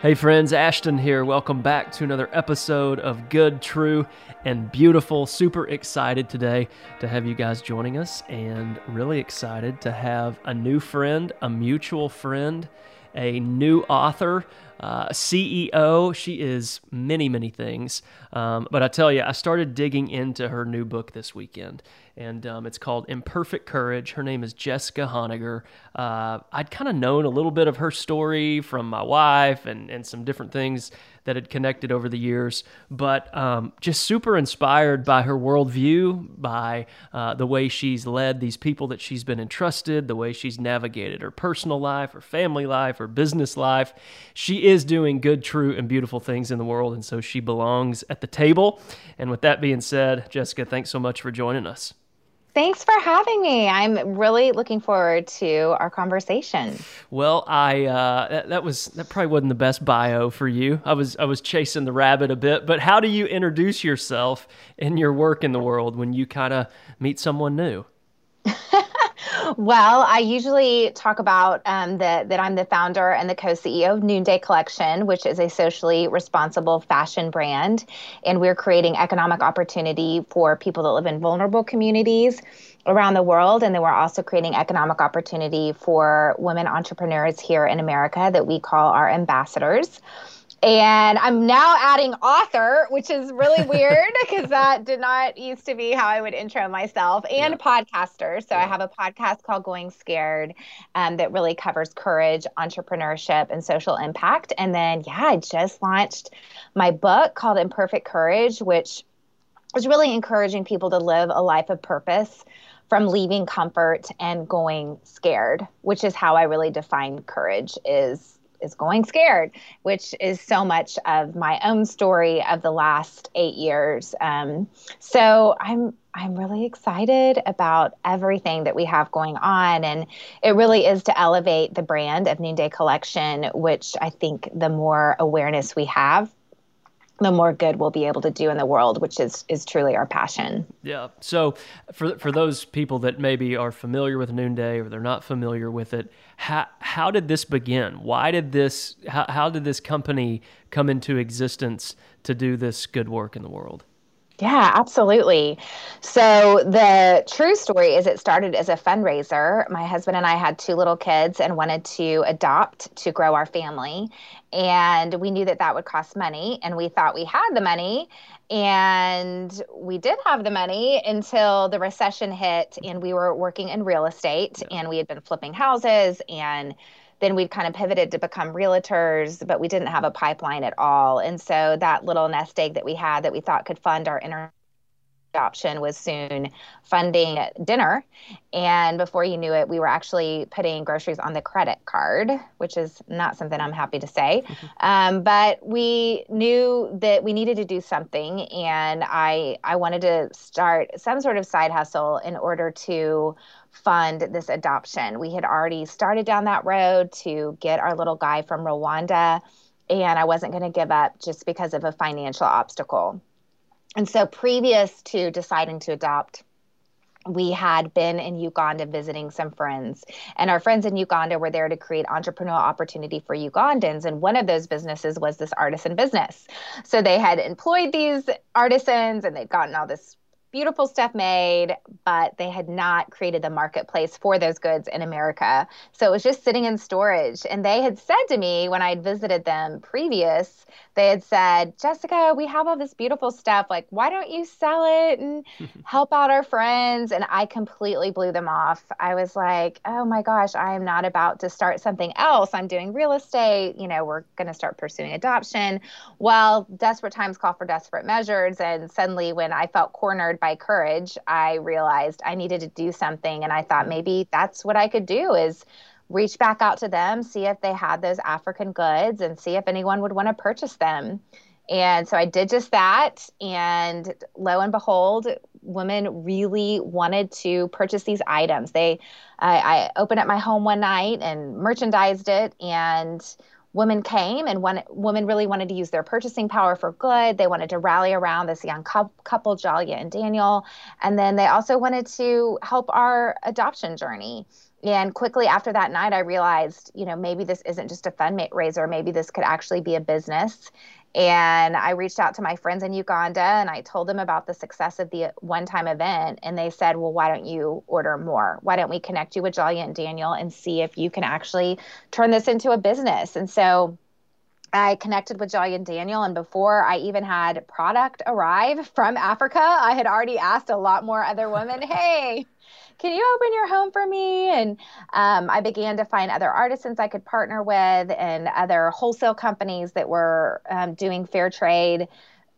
Hey friends, Ashton here. Welcome back to another episode of Good, True, and Beautiful. Super excited today to have you guys joining us and really excited to have a new friend, a mutual friend, a new author, uh, CEO. She is many, many things. Um, but I tell you, I started digging into her new book this weekend and um, it's called Imperfect Courage. Her name is Jessica Honegger. Uh, I'd kind of known a little bit of her story from my wife and, and some different things that had connected over the years, but um, just super inspired by her worldview, by uh, the way she's led these people that she's been entrusted, the way she's navigated her personal life, her family life, her business life. She is doing good, true, and beautiful things in the world, and so she belongs at the table. And with that being said, Jessica, thanks so much for joining us. Thanks for having me. I'm really looking forward to our conversation. Well, I uh, that, that, was that probably wasn't the best bio for you. I was I was chasing the rabbit a bit, but how do you introduce yourself in your work in the world when you kind of meet someone new? well, I usually talk about um, the, that I'm the founder and the co CEO of Noonday Collection, which is a socially responsible fashion brand. And we're creating economic opportunity for people that live in vulnerable communities around the world. And then we're also creating economic opportunity for women entrepreneurs here in America that we call our ambassadors. And I'm now adding author, which is really weird because that did not used to be how I would intro myself, and yeah. podcaster. So yeah. I have a podcast called Going Scared um, that really covers courage, entrepreneurship, and social impact. And then, yeah, I just launched my book called Imperfect Courage, which is really encouraging people to live a life of purpose from leaving comfort and going scared, which is how I really define courage is is going scared, which is so much of my own story of the last eight years. Um, so I'm I'm really excited about everything that we have going on, and it really is to elevate the brand of Noonday Collection, which I think the more awareness we have the more good we'll be able to do in the world, which is is truly our passion. Yeah. So for for those people that maybe are familiar with Noonday or they're not familiar with it, how how did this begin? Why did this how, how did this company come into existence to do this good work in the world? Yeah, absolutely. So the true story is it started as a fundraiser. My husband and I had two little kids and wanted to adopt to grow our family. And we knew that that would cost money. And we thought we had the money. And we did have the money until the recession hit and we were working in real estate and we had been flipping houses and then we kind of pivoted to become realtors, but we didn't have a pipeline at all. And so that little nest egg that we had that we thought could fund our inner adoption was soon funding dinner. And before you knew it, we were actually putting groceries on the credit card, which is not something I'm happy to say. Um, but we knew that we needed to do something. And I, I wanted to start some sort of side hustle in order to fund this adoption. We had already started down that road to get our little guy from Rwanda, and I wasn't going to give up just because of a financial obstacle. And so, previous to deciding to adopt, we had been in Uganda visiting some friends, and our friends in Uganda were there to create entrepreneurial opportunity for Ugandans. And one of those businesses was this artisan business. So they had employed these artisans and they'd gotten all this beautiful stuff made, but they had not created the marketplace for those goods in America. So it was just sitting in storage. And they had said to me when I had visited them previous, they had said, Jessica, we have all this beautiful stuff. Like, why don't you sell it and help out our friends? And I completely blew them off. I was like, oh my gosh, I am not about to start something else. I'm doing real estate. You know, we're going to start pursuing adoption. Well, desperate times call for desperate measures. And suddenly, when I felt cornered by courage, I realized I needed to do something. And I thought maybe that's what I could do is reach back out to them, see if they had those African goods, and see if anyone would want to purchase them. And so I did just that. And lo and behold, women really wanted to purchase these items. They, I, I opened up my home one night and merchandised it, and women came and women really wanted to use their purchasing power for good. They wanted to rally around this young couple, Jalia and Daniel. And then they also wanted to help our adoption journey and quickly after that night, I realized, you know, maybe this isn't just a fundraiser. Maybe this could actually be a business. And I reached out to my friends in Uganda and I told them about the success of the one time event. And they said, well, why don't you order more? Why don't we connect you with Jalia and Daniel and see if you can actually turn this into a business? And so I connected with Jalia and Daniel, and before I even had product arrive from Africa, I had already asked a lot more other women, "Hey, can you open your home for me? And um, I began to find other artisans I could partner with and other wholesale companies that were um, doing fair trade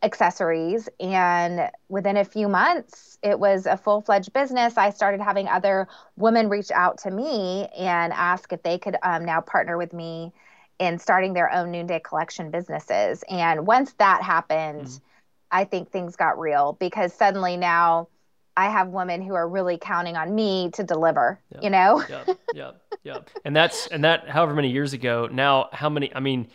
accessories. And within a few months, it was a full fledged business. I started having other women reach out to me and ask if they could um, now partner with me in starting their own noonday collection businesses. And once that happened, mm-hmm. I think things got real because suddenly now I have women who are really counting on me to deliver, yep. you know? yep, yep, yep. And that's, and that however many years ago, now how many, I mean,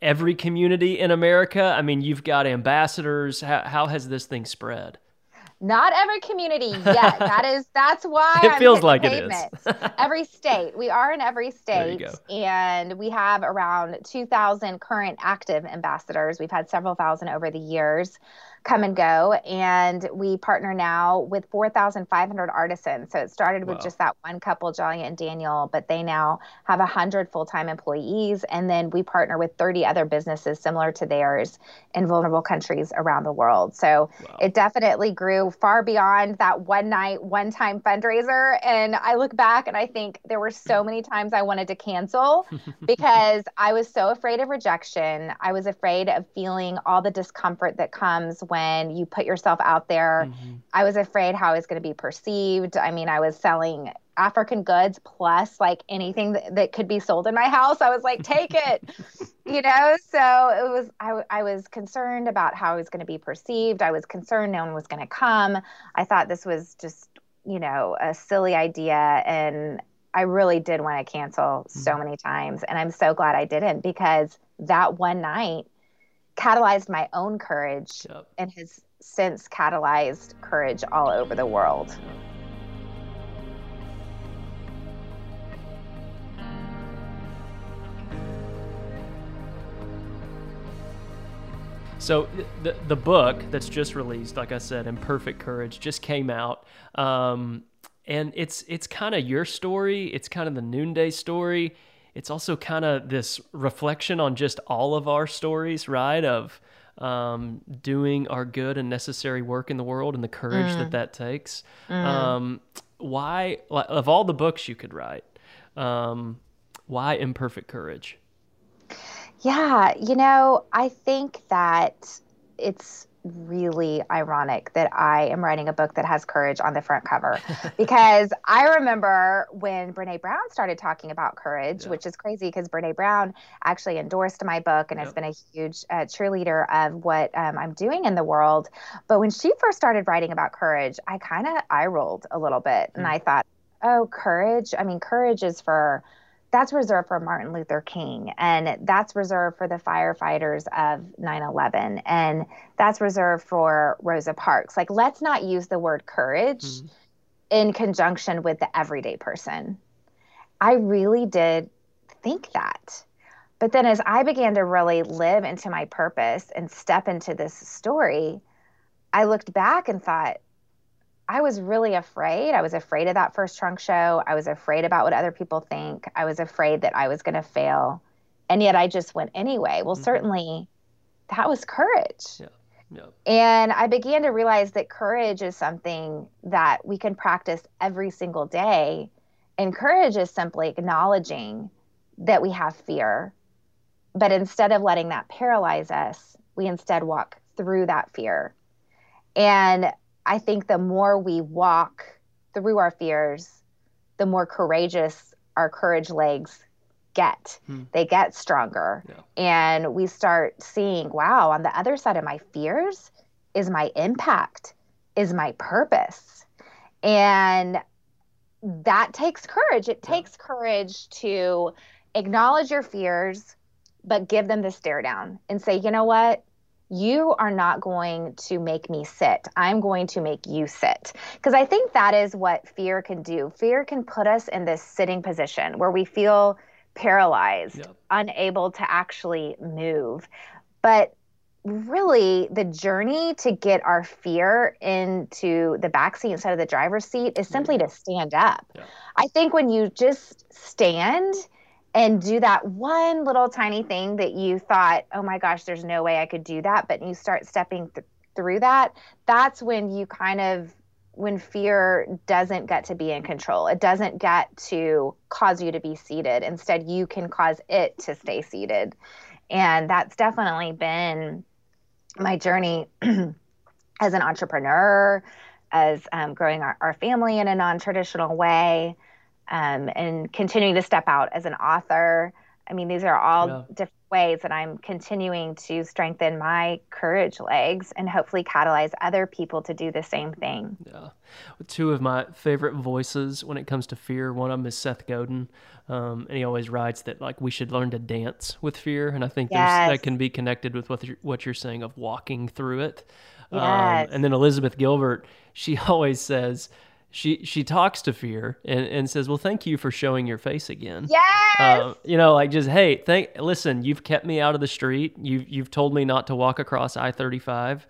every community in America, I mean, you've got ambassadors. How, how has this thing spread? Not every community yet. that is that's why it I'm feels like it is. every state. We are in every state, and we have around 2,000 current active ambassadors. We've had several thousand over the years come and go. And we partner now with 4,500 artisans. So it started with wow. just that one couple, Jalia and Daniel, but they now have 100 full time employees. And then we partner with 30 other businesses similar to theirs in vulnerable countries around the world. So wow. it definitely grew far beyond that one night, one time fundraiser. And I look back and I think there were so hmm. many times I wanted to cancel because I was so afraid of rejection. I was afraid of feeling all the discomfort that comes when you put yourself out there. Mm-hmm. I was afraid how I was going to be perceived. I mean, I was selling African goods plus like anything that, that could be sold in my house. I was like, take it, you know? So it was, I, I was concerned about how I was going to be perceived. I was concerned no one was going to come. I thought this was just, you know, a silly idea. And I really did want to cancel mm-hmm. so many times. And I'm so glad I didn't because that one night catalyzed my own courage yep. and has since catalyzed courage all over the world. So the the book that's just released, like I said, Imperfect Courage, just came out, um, and it's it's kind of your story. It's kind of the noonday story it's also kind of this reflection on just all of our stories, right? Of um, doing our good and necessary work in the world and the courage mm. that that takes. Mm. Um, why, of all the books you could write, um, why imperfect courage? Yeah, you know, I think that it's really ironic that I am writing a book that has courage on the front cover because I remember when Brene Brown started talking about courage, yeah. which is crazy because Brene Brown actually endorsed my book and yep. has been a huge uh, cheerleader of what um, I'm doing in the world. But when she first started writing about courage, I kind of eye rolled a little bit mm. and I thought, oh, courage. I mean, courage is for that's reserved for Martin Luther King, and that's reserved for the firefighters of 9 11, and that's reserved for Rosa Parks. Like, let's not use the word courage mm-hmm. in conjunction with the everyday person. I really did think that. But then as I began to really live into my purpose and step into this story, I looked back and thought, I was really afraid. I was afraid of that first trunk show. I was afraid about what other people think. I was afraid that I was going to fail. And yet I just went anyway. Well, mm-hmm. certainly that was courage. Yeah. Yeah. And I began to realize that courage is something that we can practice every single day. And courage is simply acknowledging that we have fear. But instead of letting that paralyze us, we instead walk through that fear. And I think the more we walk through our fears, the more courageous our courage legs get. Hmm. They get stronger. Yeah. And we start seeing, wow, on the other side of my fears is my impact, is my purpose. And that takes courage. It yeah. takes courage to acknowledge your fears, but give them the stare down and say, you know what? You are not going to make me sit. I'm going to make you sit. Because I think that is what fear can do. Fear can put us in this sitting position where we feel paralyzed, yep. unable to actually move. But really, the journey to get our fear into the backseat instead of the driver's seat is simply to stand up. Yeah. I think when you just stand, and do that one little tiny thing that you thought, oh my gosh, there's no way I could do that. But you start stepping th- through that, that's when you kind of, when fear doesn't get to be in control, it doesn't get to cause you to be seated. Instead, you can cause it to stay seated. And that's definitely been my journey as an entrepreneur, as um, growing our, our family in a non traditional way um, and continuing to step out as an author. I mean, these are all yeah. different ways that I'm continuing to strengthen my courage legs and hopefully catalyze other people to do the same thing. Yeah. Two of my favorite voices when it comes to fear, one of them is Seth Godin. Um, and he always writes that like we should learn to dance with fear. And I think yes. that can be connected with what you're, what you're saying of walking through it. Um, yes. Um, and then Elizabeth Gilbert, she always says, she she talks to fear and, and says, "Well, thank you for showing your face again." Yes. Uh, you know, like just hey, thank. Listen, you've kept me out of the street. You've you've told me not to walk across I thirty five.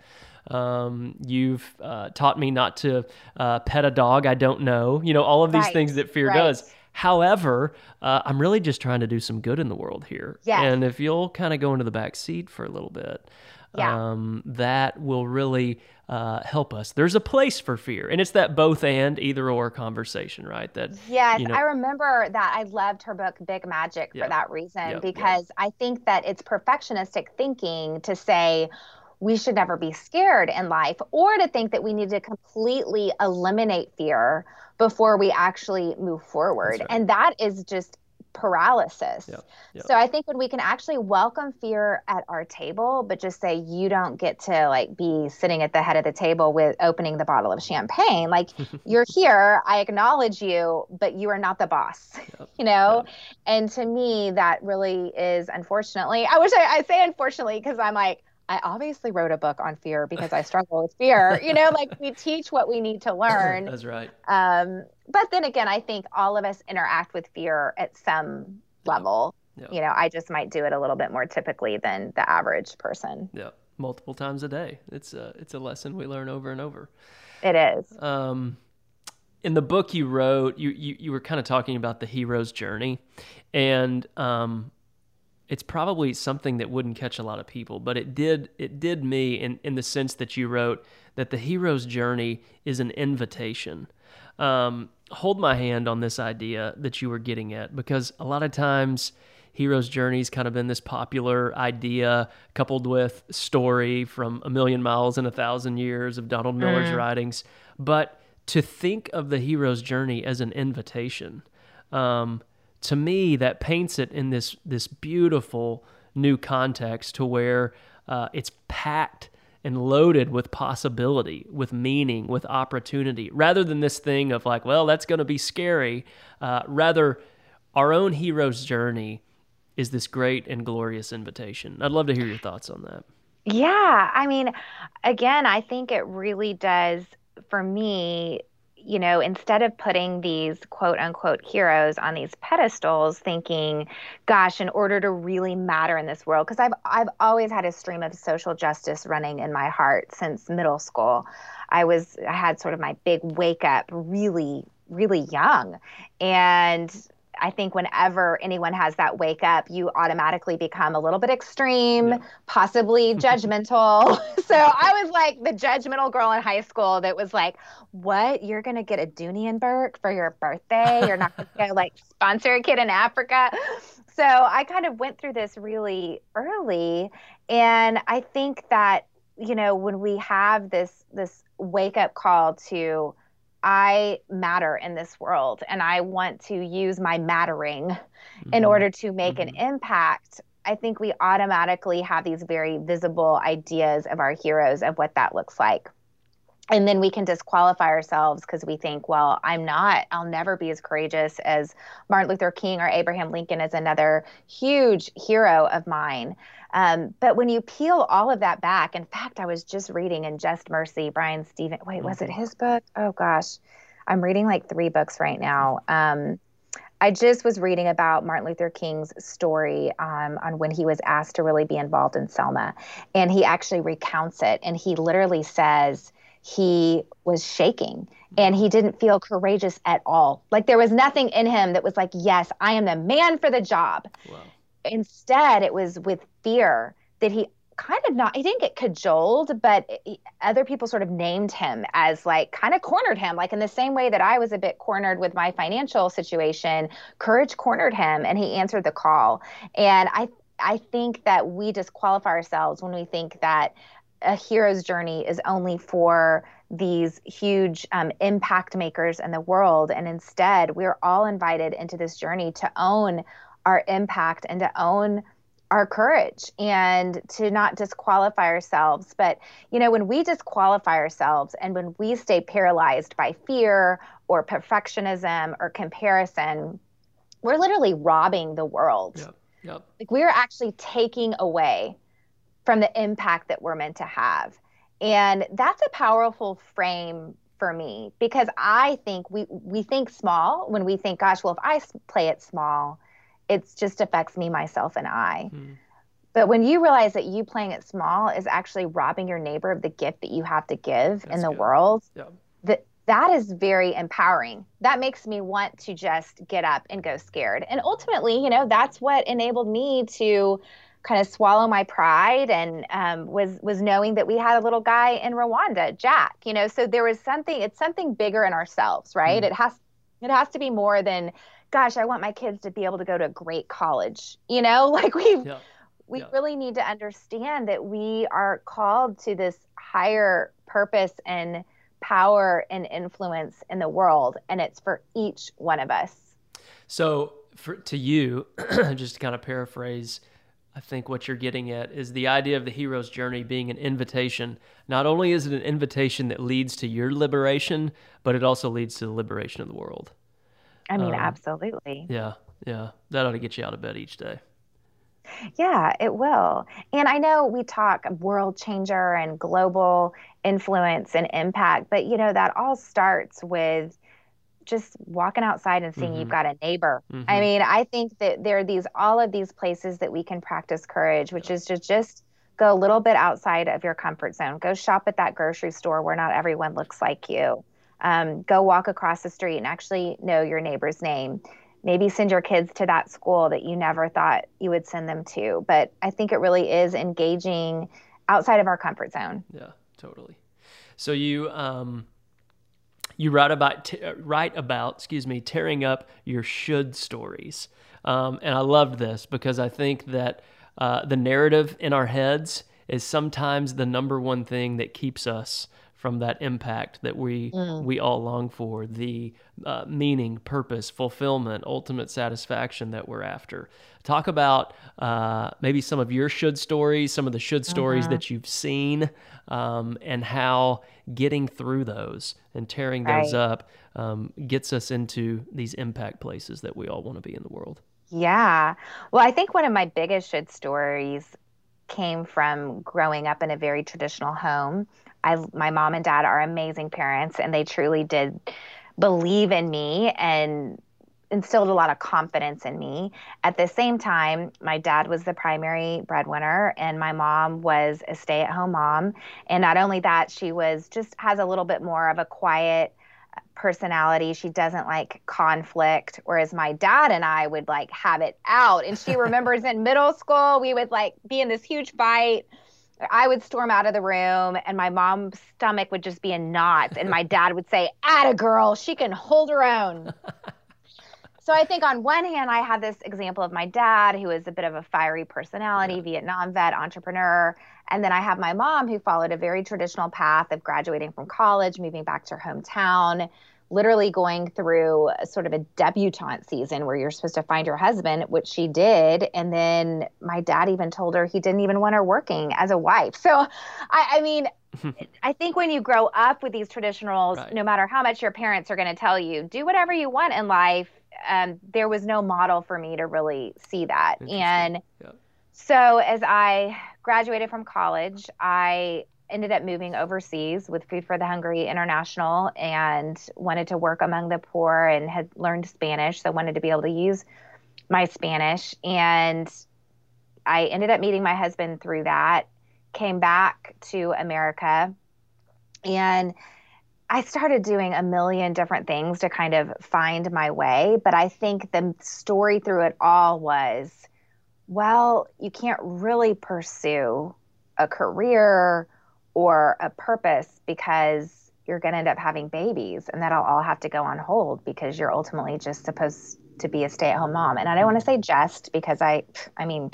Um, you've uh, taught me not to uh, pet a dog I don't know. You know, all of these right. things that fear right. does. However, uh, I'm really just trying to do some good in the world here. Yes. And if you'll kind of go into the back seat for a little bit, yeah. um, that will really uh, help us. There's a place for fear, and it's that both and either or conversation, right? That yes, you know, I remember that. I loved her book Big Magic for that reason because I think that it's perfectionistic thinking to say we should never be scared in life, or to think that we need to completely eliminate fear before we actually move forward, right. and that is just paralysis. Yep, yep. So I think when we can actually welcome fear at our table, but just say you don't get to like be sitting at the head of the table with opening the bottle of champagne. Like you're here, I acknowledge you, but you are not the boss. Yep, you know? And to me, that really is unfortunately, I wish I, I say unfortunately because I'm like, I obviously wrote a book on fear because I struggle with fear. You know, like we teach what we need to learn. That's right. Um, but then again, I think all of us interact with fear at some level. Yeah. You know, I just might do it a little bit more typically than the average person. Yeah, multiple times a day. It's a it's a lesson we learn over and over. It is. Um, in the book you wrote, you you, you were kind of talking about the hero's journey, and um, it's probably something that wouldn't catch a lot of people, but it did it did me in, in the sense that you wrote that the hero's journey is an invitation. Um, hold my hand on this idea that you were getting at because a lot of times hero's journey's kind of been this popular idea coupled with story from a million miles in a thousand years of Donald Miller's mm. writings. But to think of the hero's journey as an invitation, um, to me that paints it in this this beautiful new context to where uh, it's packed and loaded with possibility, with meaning, with opportunity, rather than this thing of like, well, that's going to be scary. Uh, rather, our own hero's journey is this great and glorious invitation. I'd love to hear your thoughts on that. Yeah. I mean, again, I think it really does, for me, you know, instead of putting these quote unquote heroes on these pedestals, thinking, gosh, in order to really matter in this world, because I've I've always had a stream of social justice running in my heart since middle school. I was I had sort of my big wake up really really young and I think whenever anyone has that wake up, you automatically become a little bit extreme, yeah. possibly judgmental. so I was like the judgmental girl in high school that was like, "What? You're gonna get a Dooney and Bourke for your birthday? You're not gonna like sponsor a kid in Africa?" So I kind of went through this really early, and I think that you know when we have this this wake up call to I matter in this world and I want to use my mattering mm-hmm. in order to make mm-hmm. an impact, I think we automatically have these very visible ideas of our heroes of what that looks like. And then we can disqualify ourselves because we think, well, I'm not, I'll never be as courageous as Martin Luther King or Abraham Lincoln is another huge hero of mine. Um, but when you peel all of that back, in fact, I was just reading in Just Mercy, Bryan Steven. Wait, was it mm-hmm. his book? Oh gosh, I'm reading like three books right now. Um, I just was reading about Martin Luther King's story um, on when he was asked to really be involved in Selma, and he actually recounts it, and he literally says he was shaking mm-hmm. and he didn't feel courageous at all. Like there was nothing in him that was like, yes, I am the man for the job. Wow. Instead, it was with fear that he kind of not, he didn't get cajoled, but he, other people sort of named him as like kind of cornered him. Like in the same way that I was a bit cornered with my financial situation, courage cornered him and he answered the call. And I, I think that we disqualify ourselves when we think that a hero's journey is only for these huge um, impact makers in the world. And instead, we're all invited into this journey to own our impact and to own our courage and to not disqualify ourselves. But, you know, when we disqualify ourselves and when we stay paralyzed by fear or perfectionism or comparison, we're literally robbing the world. Yep. Yep. Like we're actually taking away from the impact that we're meant to have. And that's a powerful frame for me because I think we we think small when we think gosh, well if I play it small, it just affects me myself and I. Hmm. But when you realize that you playing it small is actually robbing your neighbor of the gift that you have to give that's in the good. world, yeah. that that is very empowering. That makes me want to just get up and go scared. And ultimately, you know, that's what enabled me to kind of swallow my pride and um, was was knowing that we had a little guy in Rwanda, Jack. You know, so there was something. It's something bigger in ourselves, right? Mm. It has it has to be more than, gosh, I want my kids to be able to go to a great college. You know, like we yeah. we yeah. really need to understand that we are called to this higher purpose and power and influence in the world, and it's for each one of us. So, for to you, just to kind of paraphrase I think what you're getting at is the idea of the hero's journey being an invitation. Not only is it an invitation that leads to your liberation, but it also leads to the liberation of the world. I mean, um, absolutely. Yeah, yeah. That ought to get you out of bed each day. Yeah, it will. And I know we talk world changer and global influence and impact, but you know, that all starts with just walking outside and seeing mm-hmm. you've got a neighbor. Mm-hmm. I mean, I think that there are these all of these places that we can practice courage, which is to just go a little bit outside of your comfort zone. Go shop at that grocery store where not everyone looks like you. Um, go walk across the street and actually know your neighbor's name. Maybe send your kids to that school that you never thought you would send them to. But I think it really is engaging outside of our comfort zone. Yeah, totally. So you um, you write about t- write about excuse me tearing up your should stories. Um, and i loved this because i think that uh, the narrative in our heads is sometimes the number one thing that keeps us from that impact that we mm. we all long for the uh, meaning purpose fulfillment ultimate satisfaction that we're after talk about uh, maybe some of your should stories some of the should stories uh-huh. that you've seen um, and how getting through those and tearing those right. up um, gets us into these impact places that we all want to be in the world yeah well i think one of my biggest should stories came from growing up in a very traditional home I, my mom and dad are amazing parents, and they truly did believe in me and instilled a lot of confidence in me. At the same time, my dad was the primary breadwinner and my mom was a stay-at-home mom. And not only that, she was just has a little bit more of a quiet personality. She doesn't like conflict whereas my dad and I would like have it out. And she remembers in middle school we would like be in this huge fight I would storm out of the room and my mom's stomach would just be in knots. And my dad would say, Atta girl, she can hold her own. so I think on one hand, I had this example of my dad, who is a bit of a fiery personality, yeah. Vietnam vet, entrepreneur. And then I have my mom, who followed a very traditional path of graduating from college, moving back to her hometown, literally going through sort of a debutante season where you're supposed to find your husband, which she did. And then my dad even told her he didn't even want her working as a wife. So, I, I mean, I think when you grow up with these traditionals, right. no matter how much your parents are going to tell you, do whatever you want in life, um, there was no model for me to really see that. And yeah. so as I graduated from college, I ended up moving overseas with Food for the Hungry International and wanted to work among the poor and had learned Spanish. So wanted to be able to use my Spanish. And I ended up meeting my husband through that, came back to America, and I started doing a million different things to kind of find my way. But I think the story through it all was well, you can't really pursue a career or a purpose because you're going to end up having babies and that'll all have to go on hold because you're ultimately just supposed to be a stay-at-home mom. And i don't want to say just because i i mean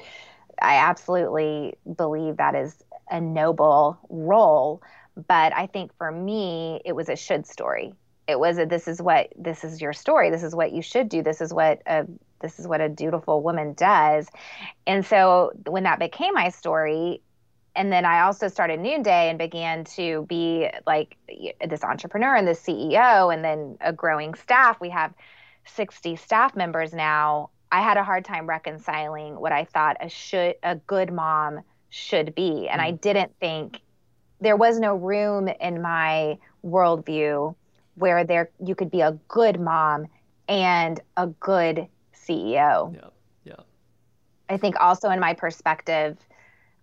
i absolutely believe that is a noble role but i think for me it was a should story. It was a this is what this is your story. This is what you should do. This is what a this is what a dutiful woman does. And so when that became my story and then I also started Noonday and began to be like this entrepreneur and this CEO, and then a growing staff. We have 60 staff members now. I had a hard time reconciling what I thought a should a good mom should be, and I mm. didn't think there was no room in my worldview where there you could be a good mom and a good CEO. Yeah, yeah. I think also in my perspective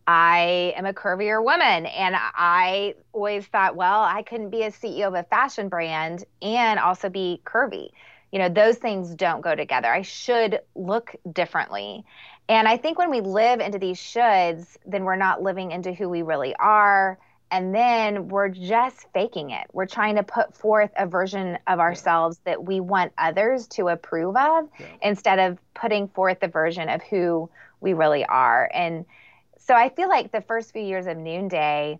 I am a curvier woman. And I always thought, well, I couldn't be a CEO of a fashion brand and also be curvy. You know, those things don't go together. I should look differently. And I think when we live into these shoulds, then we're not living into who we really are. And then we're just faking it. We're trying to put forth a version of ourselves that we want others to approve of yeah. instead of putting forth the version of who we really are. And so I feel like the first few years of Noonday,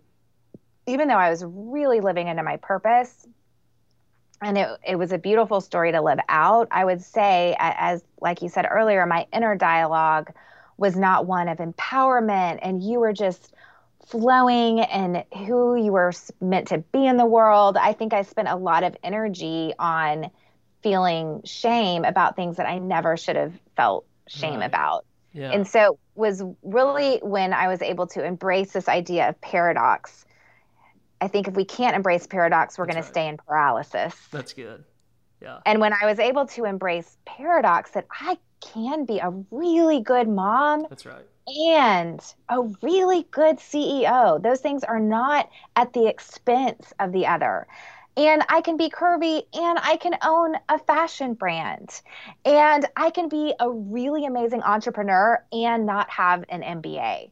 even though I was really living into my purpose, and it, it was a beautiful story to live out, I would say, as like you said earlier, my inner dialogue was not one of empowerment and you were just flowing and who you were meant to be in the world. I think I spent a lot of energy on feeling shame about things that I never should have felt shame right. about. Yeah. And so it was really when I was able to embrace this idea of paradox. I think if we can't embrace paradox, we're going right. to stay in paralysis. That's good. Yeah. And when I was able to embrace paradox, that I can be a really good mom. That's right. And a really good CEO. Those things are not at the expense of the other and I can be curvy and I can own a fashion brand and I can be a really amazing entrepreneur and not have an MBA.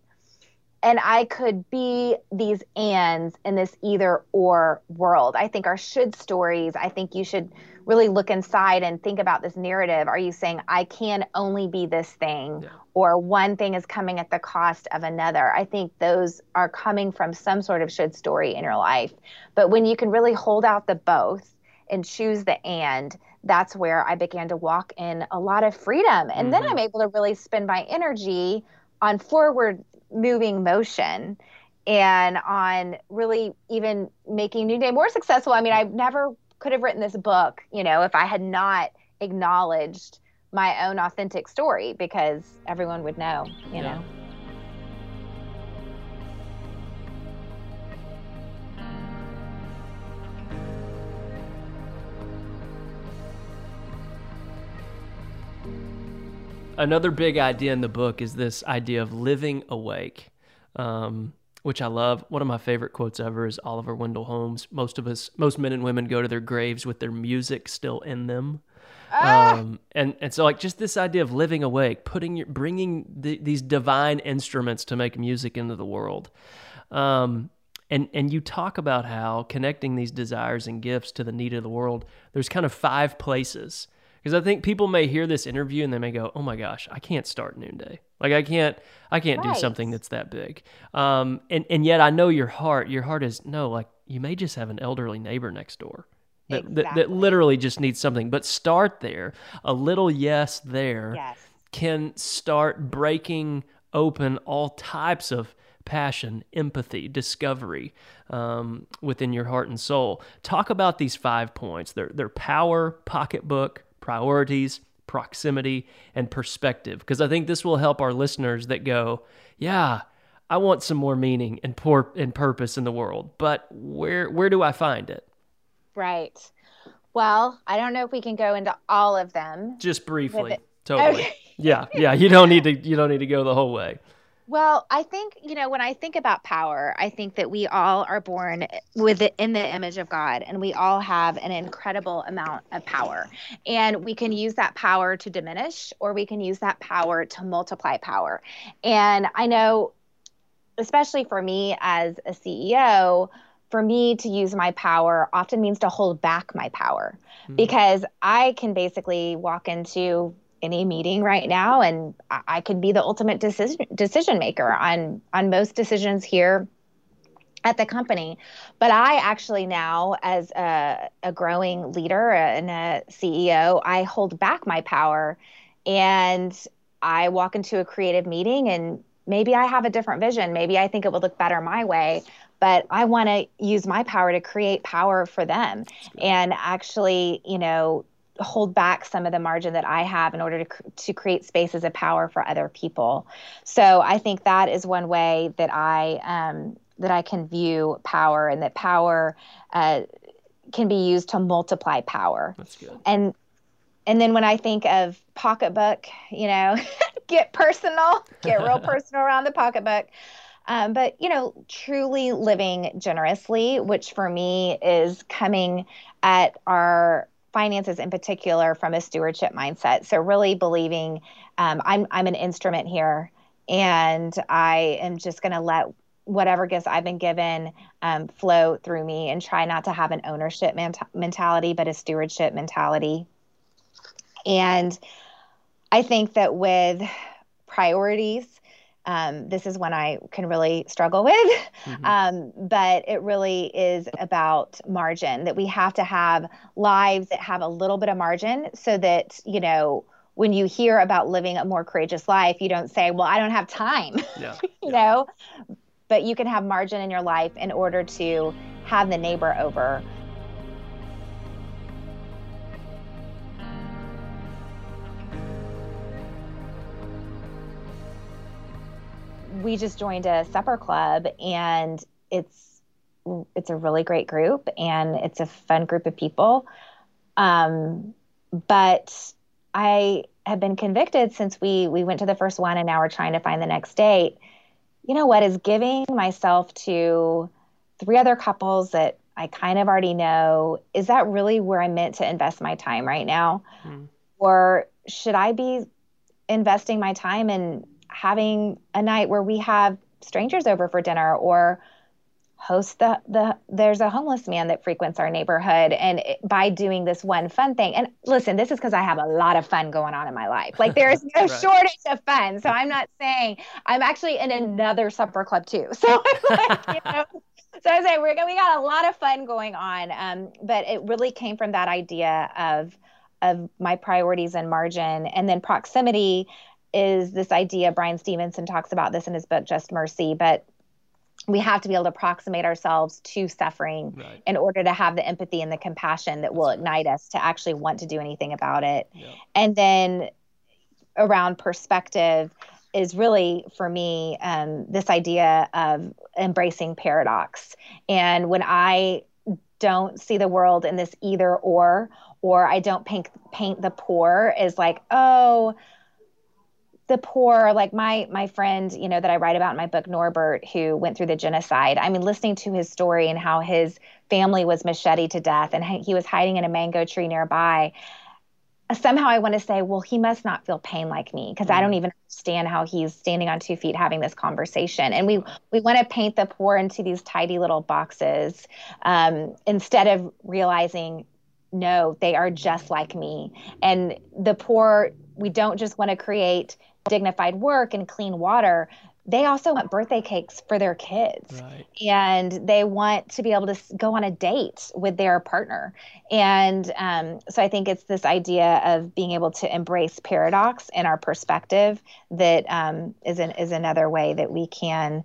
And I could be these ands in this either or world. I think our should stories, I think you should really look inside and think about this narrative. Are you saying I can only be this thing? Yeah or one thing is coming at the cost of another. I think those are coming from some sort of should story in your life. But when you can really hold out the both and choose the and, that's where I began to walk in a lot of freedom. And mm-hmm. then I'm able to really spend my energy on forward moving motion and on really even making Noonday more successful. I mean, I never could have written this book, you know, if I had not acknowledged my own authentic story because everyone would know, you yeah. know. Another big idea in the book is this idea of living awake, um, which I love. One of my favorite quotes ever is Oliver Wendell Holmes. Most of us, most men and women, go to their graves with their music still in them. Ah! Um, and and so like just this idea of living awake, putting your bringing the, these divine instruments to make music into the world. Um, and and you talk about how connecting these desires and gifts to the need of the world. There's kind of five places because I think people may hear this interview and they may go, "Oh my gosh, I can't start noonday. Like I can't, I can't right. do something that's that big." Um, and and yet I know your heart. Your heart is no, like you may just have an elderly neighbor next door that, exactly. that, that, literally just needs something. But start there. A little yes there yes. can start breaking open all types of passion, empathy, discovery um, within your heart and soul. Talk about these five points their, their power, pocketbook, priorities, proximity, and perspective. Because I think this will help our listeners that go, yeah, I want some more meaning and, por- and purpose in the world, but where, where do I find it? Right. Well, I don't know if we can go into all of them. Just briefly. Totally. Okay. yeah, yeah. You don't need to you don't need to go the whole way. Well, I think, you know, when I think about power, I think that we all are born with it in the image of God and we all have an incredible amount of power. And we can use that power to diminish or we can use that power to multiply power. And I know especially for me as a CEO, for me to use my power often means to hold back my power mm-hmm. because I can basically walk into any meeting right now and I could be the ultimate decision decision maker on on most decisions here at the company. But I actually now, as a, a growing leader and a CEO, I hold back my power and I walk into a creative meeting and maybe I have a different vision. Maybe I think it would look better my way, but I want to use my power to create power for them and actually, you know, hold back some of the margin that I have in order to to create spaces of power for other people. So I think that is one way that I um, that I can view power, and that power uh, can be used to multiply power. That's good. And and then when I think of pocketbook, you know, get personal, get real personal around the pocketbook. Um, but you know, truly living generously, which for me is coming at our finances in particular from a stewardship mindset. So really believing um, I'm I'm an instrument here, and I am just going to let whatever gifts I've been given um, flow through me, and try not to have an ownership mentality, but a stewardship mentality. And I think that with priorities um, this is when I can really struggle with. Mm-hmm. Um, but it really is about margin that we have to have lives that have a little bit of margin so that, you know, when you hear about living a more courageous life, you don't say, well, I don't have time, yeah. you yeah. know, but you can have margin in your life in order to have the neighbor over we just joined a supper club and it's it's a really great group and it's a fun group of people. Um, but I have been convicted since we we went to the first one and now we're trying to find the next date. You know what is giving myself to three other couples that I kind of already know. Is that really where I'm meant to invest my time right now? Mm. Or should I be investing my time in having a night where we have strangers over for dinner or host the the there's a homeless man that frequents our neighborhood and it, by doing this one fun thing and listen this is because i have a lot of fun going on in my life. Like there is no right. shortage of fun. So i'm not saying i'm actually in another supper club too. So like, you know so i say we're we got a lot of fun going on. Um, but it really came from that idea of of my priorities and margin and then proximity is this idea Bryan Stevenson talks about this in his book Just Mercy, but we have to be able to approximate ourselves to suffering right. in order to have the empathy and the compassion that will ignite us to actually want to do anything about it. Yeah. And then around perspective is really for me um, this idea of embracing paradox. And when I don't see the world in this either or, or I don't paint paint the poor as like, oh, the poor like my my friend you know that i write about in my book norbert who went through the genocide i mean listening to his story and how his family was macheted to death and he was hiding in a mango tree nearby somehow i want to say well he must not feel pain like me because mm. i don't mm. even understand how he's standing on two feet having this conversation and we we want to paint the poor into these tidy little boxes um, instead of realizing no they are just like me and the poor we don't just want to create dignified work and clean water they also want birthday cakes for their kids right. and they want to be able to go on a date with their partner and um, so i think it's this idea of being able to embrace paradox in our perspective that um, is an, is another way that we can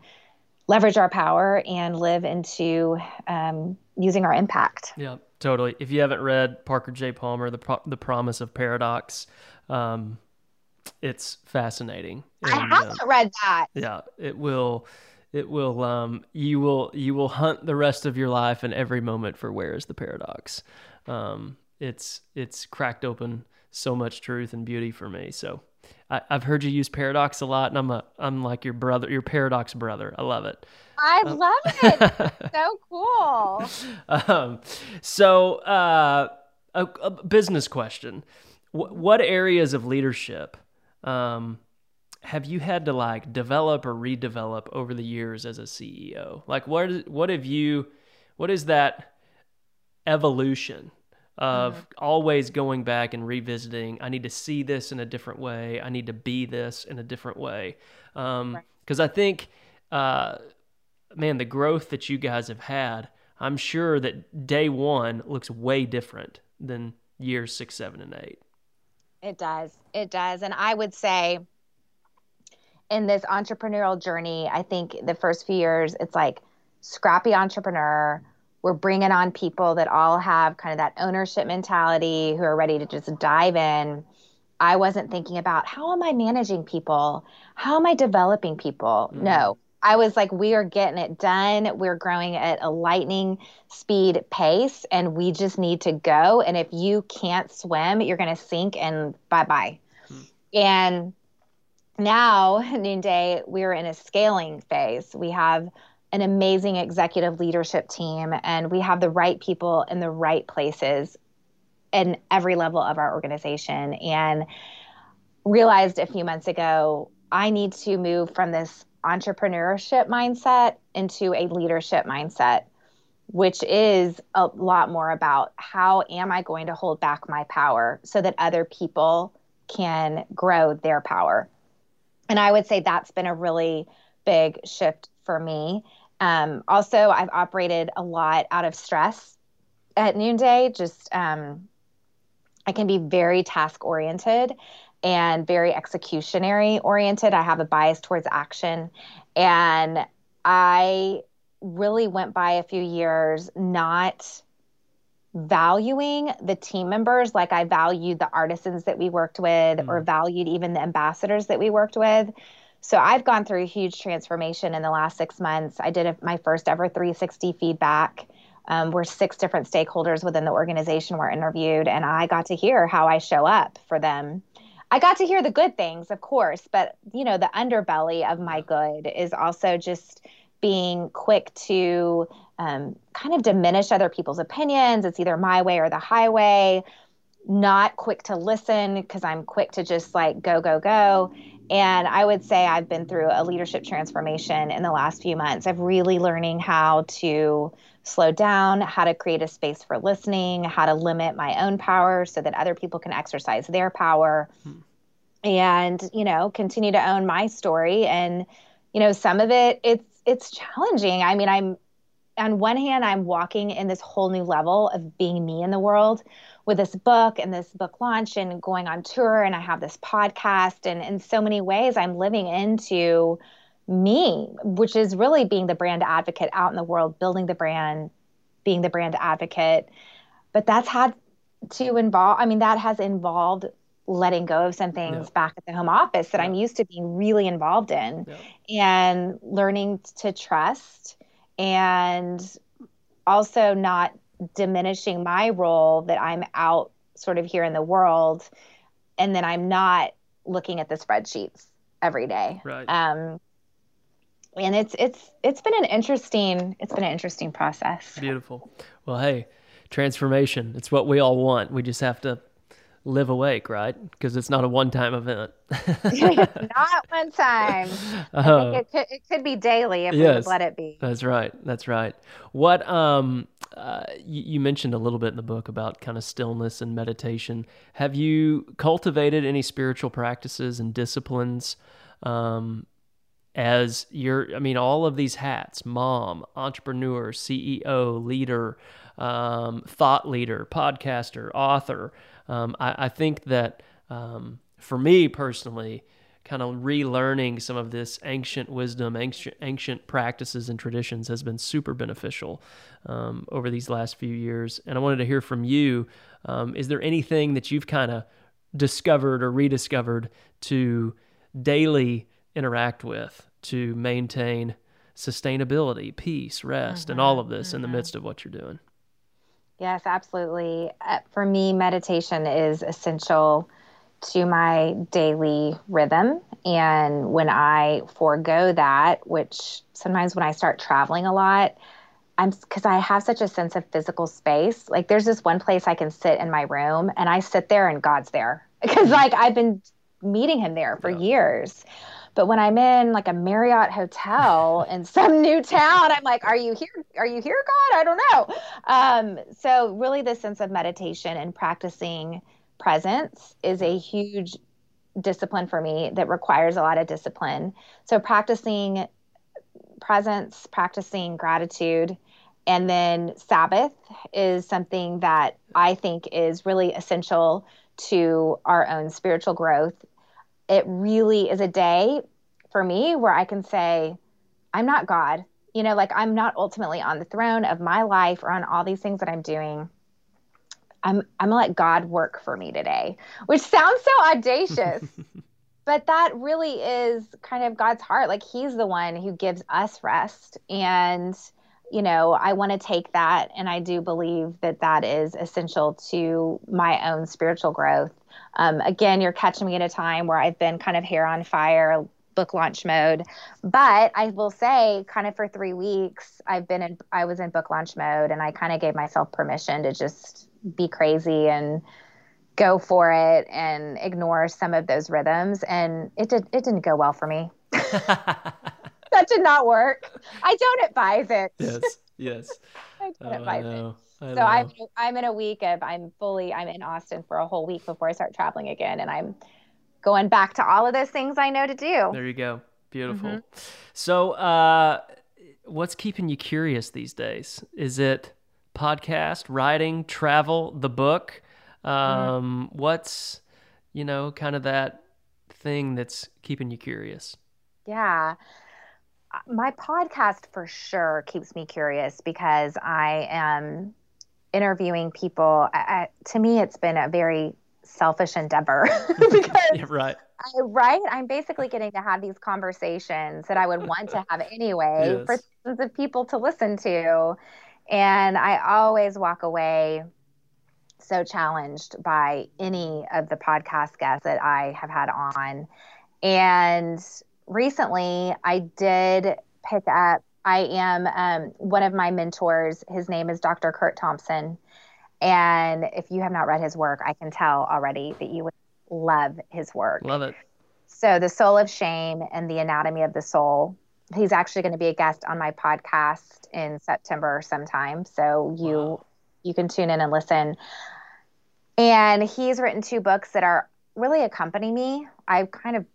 leverage our power and live into um, using our impact. Yeah, totally. If you haven't read Parker J. Palmer, The, Pro- the Promise of Paradox, um, it's fascinating. And, I haven't uh, read that. Yeah, it will. It will. Um, you will. You will hunt the rest of your life and every moment for where is the paradox. Um, it's it's cracked open so much truth and beauty for me. So I, have heard you use paradox a lot, and I'm a I'm like your brother, your paradox brother. I love it. I um, love it. so cool. Um, so uh, a, a, business question: w- What areas of leadership um, have you had to like develop or redevelop over the years as a CEO? Like, what what have you? What is that evolution of mm-hmm. always going back and revisiting. I need to see this in a different way. I need to be this in a different way. Because um, right. I think, uh, man, the growth that you guys have had, I'm sure that day one looks way different than years six, seven, and eight. It does. It does. And I would say, in this entrepreneurial journey, I think the first few years, it's like scrappy entrepreneur we're bringing on people that all have kind of that ownership mentality who are ready to just dive in. I wasn't thinking about how am I managing people? How am I developing people? Mm-hmm. No, I was like, we are getting it done. We're growing at a lightning speed pace, and we just need to go. And if you can't swim, you're going to sink, and bye bye. Mm-hmm. And now, Noonday, we're in a scaling phase. We have an amazing executive leadership team, and we have the right people in the right places in every level of our organization. And realized a few months ago, I need to move from this entrepreneurship mindset into a leadership mindset, which is a lot more about how am I going to hold back my power so that other people can grow their power. And I would say that's been a really big shift for me. Um, also, I've operated a lot out of stress at noonday. Just um, I can be very task oriented and very executionary oriented. I have a bias towards action, and I really went by a few years not valuing the team members like I valued the artisans that we worked with mm. or valued even the ambassadors that we worked with. So I've gone through a huge transformation in the last six months. I did a, my first ever 360 feedback. Um, where six different stakeholders within the organization were interviewed, and I got to hear how I show up for them. I got to hear the good things, of course, but you know, the underbelly of my good is also just being quick to um, kind of diminish other people's opinions. It's either my way or the highway. Not quick to listen because I'm quick to just like go, go, go. And I would say I've been through a leadership transformation in the last few months of really learning how to slow down, how to create a space for listening, how to limit my own power so that other people can exercise their power. Hmm. And, you know, continue to own my story and you know, some of it it's it's challenging. I mean, I'm on one hand I'm walking in this whole new level of being me in the world with this book and this book launch and going on tour and I have this podcast and in so many ways I'm living into me, which is really being the brand advocate out in the world, building the brand, being the brand advocate. But that's had to involve I mean that has involved letting go of some things yeah. back at the home office that yeah. I'm used to being really involved in yeah. and learning to trust and also not diminishing my role that I'm out sort of here in the world and then I'm not looking at the spreadsheets every day. Right. Um, and it's it's it's been an interesting it's been an interesting process. Beautiful. Well, hey, transformation. It's what we all want. We just have to live awake, right? Because it's not a one-time event. not one time. Uh, it, could, it could be daily if yes, we let it be. That's right. That's right. What um, uh, you, you, mentioned a little bit in the book about kind of stillness and meditation. Have you cultivated any spiritual practices and disciplines? Um, as you're, I mean, all of these hats mom, entrepreneur, CEO, leader, um, thought leader, podcaster, author um, I, I, think that um, for me personally, kind of relearning some of this ancient wisdom, ancient, ancient practices and traditions has been super beneficial um, over these last few years. And I wanted to hear from you. Um, is there anything that you've kind of discovered or rediscovered to daily interact with to maintain sustainability, peace, rest, mm-hmm, and all of this mm-hmm. in the mm-hmm. midst of what you're doing? Yes, absolutely. Uh, for me, meditation is essential to my daily rhythm. And when I forego that, which sometimes when I start traveling a lot, I'm because I have such a sense of physical space. Like there's this one place I can sit in my room and I sit there and God's there because mm-hmm. like I've been meeting him there for yeah. years. But when I'm in like a Marriott hotel in some new town, I'm like, are you here? Are you here, God? I don't know. Um, so really the sense of meditation and practicing presence is a huge discipline for me that requires a lot of discipline. So practicing presence, practicing gratitude, and then Sabbath is something that I think is really essential to our own spiritual growth. It really is a day for me where I can say, I'm not God. You know, like I'm not ultimately on the throne of my life or on all these things that I'm doing. I'm I'm gonna let God work for me today, which sounds so audacious. but that really is kind of God's heart. Like he's the one who gives us rest and you know, I want to take that and I do believe that that is essential to my own spiritual growth. Um, again, you're catching me at a time where I've been kind of hair on fire, book launch mode. But I will say, kind of for three weeks, I've been in, I was in book launch mode and I kind of gave myself permission to just be crazy and go for it and ignore some of those rhythms. And it did it didn't go well for me. That did not work. I don't advise it. Yes yes i don't oh, I it I so I'm I'm in a week of I'm fully I'm in Austin for a whole week before I start traveling again, and I'm going back to all of those things I know to do. There you go, beautiful. Mm-hmm. So, uh, what's keeping you curious these days? Is it podcast, writing, travel, the book? Um, mm-hmm. What's, you know, kind of that thing that's keeping you curious? Yeah. My podcast for sure keeps me curious because I am interviewing people. I, to me, it's been a very selfish endeavor because yeah, right. I, right i'm basically getting to have these conversations that i would want to have anyway yes. for thousands of people to listen to and I always walk away so challenged by any of the podcast guests that I have had on. And recently I did pick up, I am um, one of my mentors. His name is Dr. Curt Thompson. And if you have not read his work, I can tell already that you would love his work. Love it. So, The Soul of Shame and the Anatomy of the Soul. He's actually going to be a guest on my podcast in September sometime. So you wow. you can tune in and listen. And he's written two books that are really accompany me. I've kind of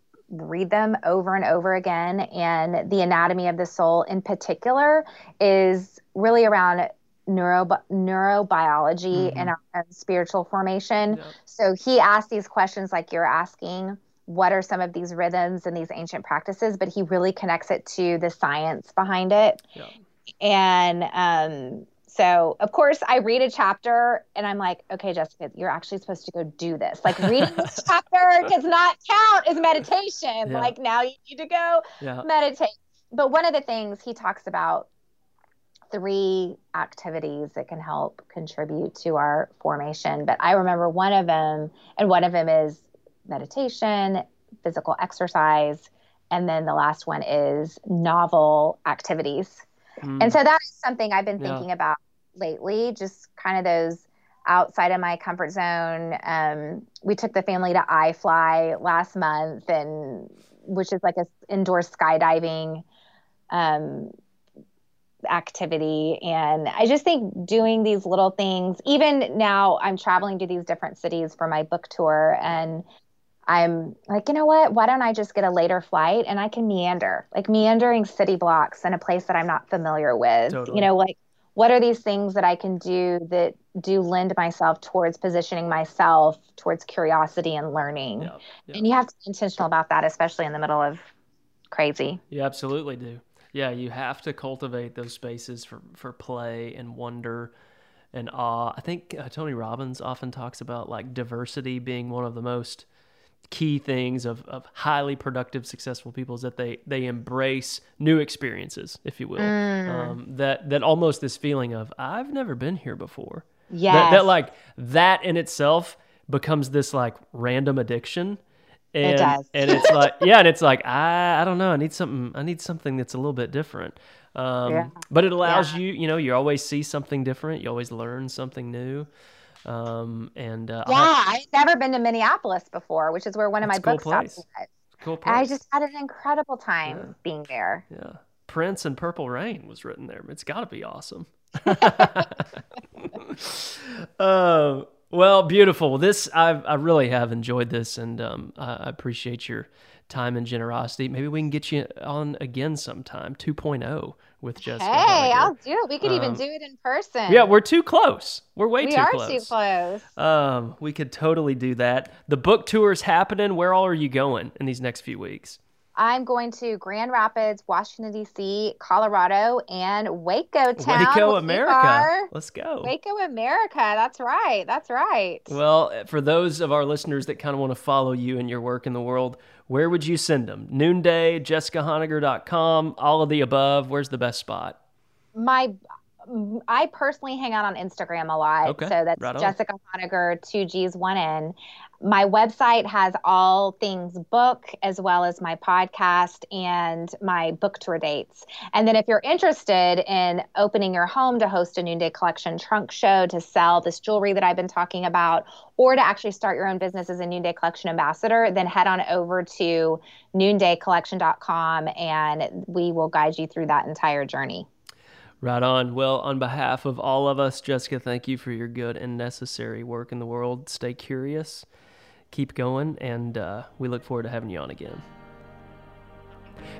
read them over and over again. And the anatomy of the soul, in particular, is really around neuro neurobiology mm-hmm. and our spiritual formation. Yep. So he asked these questions like you're asking what are some of these rhythms and these ancient practices, but he really connects it to the science behind it. Yep. And um, so, of course, I read a chapter and I'm like, okay, Jessica, you're actually supposed to go do this. Like, reading this chapter does not count as meditation. Yeah. Like, now you need to go yeah. meditate. But one of the things he talks about three activities that can help contribute to our formation. But I remember one of them, and one of them is meditation, physical exercise, and then the last one is novel activities. Mm. And so that is something I've been thinking yeah. about lately, just kind of those outside of my comfort zone. Um, we took the family to iFly last month, and which is like a indoor skydiving um, activity. And I just think doing these little things, even now, I'm traveling to these different cities for my book tour, and I'm like, you know what? Why don't I just get a later flight and I can meander, like meandering city blocks in a place that I'm not familiar with? Totally. You know, like what are these things that I can do that do lend myself towards positioning myself towards curiosity and learning? Yeah, yeah. And you have to be intentional about that, especially in the middle of crazy. You absolutely do. Yeah, you have to cultivate those spaces for, for play and wonder and awe. I think uh, Tony Robbins often talks about like diversity being one of the most key things of, of highly productive, successful people is that they they embrace new experiences, if you will. Mm. Um, that that almost this feeling of I've never been here before. Yeah. That, that like that in itself becomes this like random addiction. And, it does. and it's like yeah, and it's like I I don't know. I need something. I need something that's a little bit different. Um, yeah. But it allows yeah. you. You know, you always see something different. You always learn something new. Um, and uh, yeah, I've never been to Minneapolis before, which is where one of my cool book stops was. Cool place. I just had an incredible time yeah. being there. Yeah, Prince and Purple Rain was written there. It's got to be awesome. uh, well, beautiful. This I I really have enjoyed this, and um, I appreciate your time and generosity. Maybe we can get you on again sometime, 2.0 with Jessica. Hey, I'll do it. We could um, even do it in person. Yeah, we're too close. We're way we too close. We are too close. Um, we could totally do that. The book tour is happening. Where all are you going in these next few weeks? I'm going to Grand Rapids, Washington D.C., Colorado, and Waco town. Waco, America. Let's go. Waco, America. That's right. That's right. Well, for those of our listeners that kind of want to follow you and your work in the world, where would you send them? Noonday, jessicahonegger.com, all of the above. Where's the best spot? My I personally hang out on Instagram a lot. Okay, so that's right Jessica Honegger, two G's, one N my website has all things book as well as my podcast and my book tour dates. And then if you're interested in opening your home to host a Noonday Collection trunk show to sell this jewelry that I've been talking about, or to actually start your own business as a Noonday Collection ambassador, then head on over to noondaycollection.com and we will guide you through that entire journey. Right on. Well, on behalf of all of us, Jessica, thank you for your good and necessary work in the world. Stay curious keep going, and uh, we look forward to having you on again.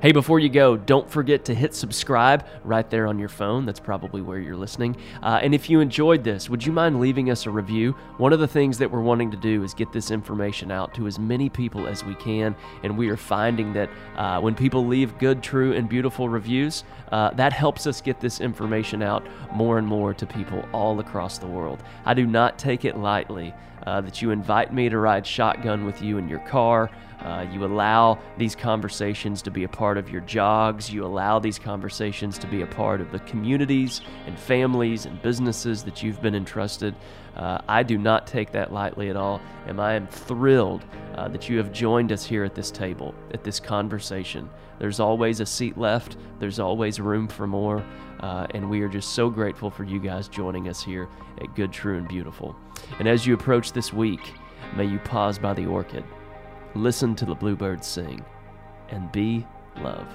Hey, before you go, don't forget to hit subscribe right there on your phone. That's probably where you're listening. Uh, and if you enjoyed this, would you mind leaving us a review? One of the things that we're wanting to do is get this information out to as many people as we can. And we are finding that uh, when people leave good, true, and beautiful reviews, uh, that helps us get this information out more and more to people all across the world. I do not take it lightly uh, that you invite me to ride shotgun with you in your car. Uh, you allow these conversations to be a part of your jogs. You allow these conversations to be a part of the communities and families and businesses that you've been entrusted. Uh, I do not take that lightly at all, and I am thrilled uh, that you have joined us here at this table, at this conversation. There's always a seat left, there's always room for more, uh, and we are just so grateful for you guys joining us here at Good, True, and Beautiful. And as you approach this week, may you pause by the orchid, listen to the bluebirds sing, and be love.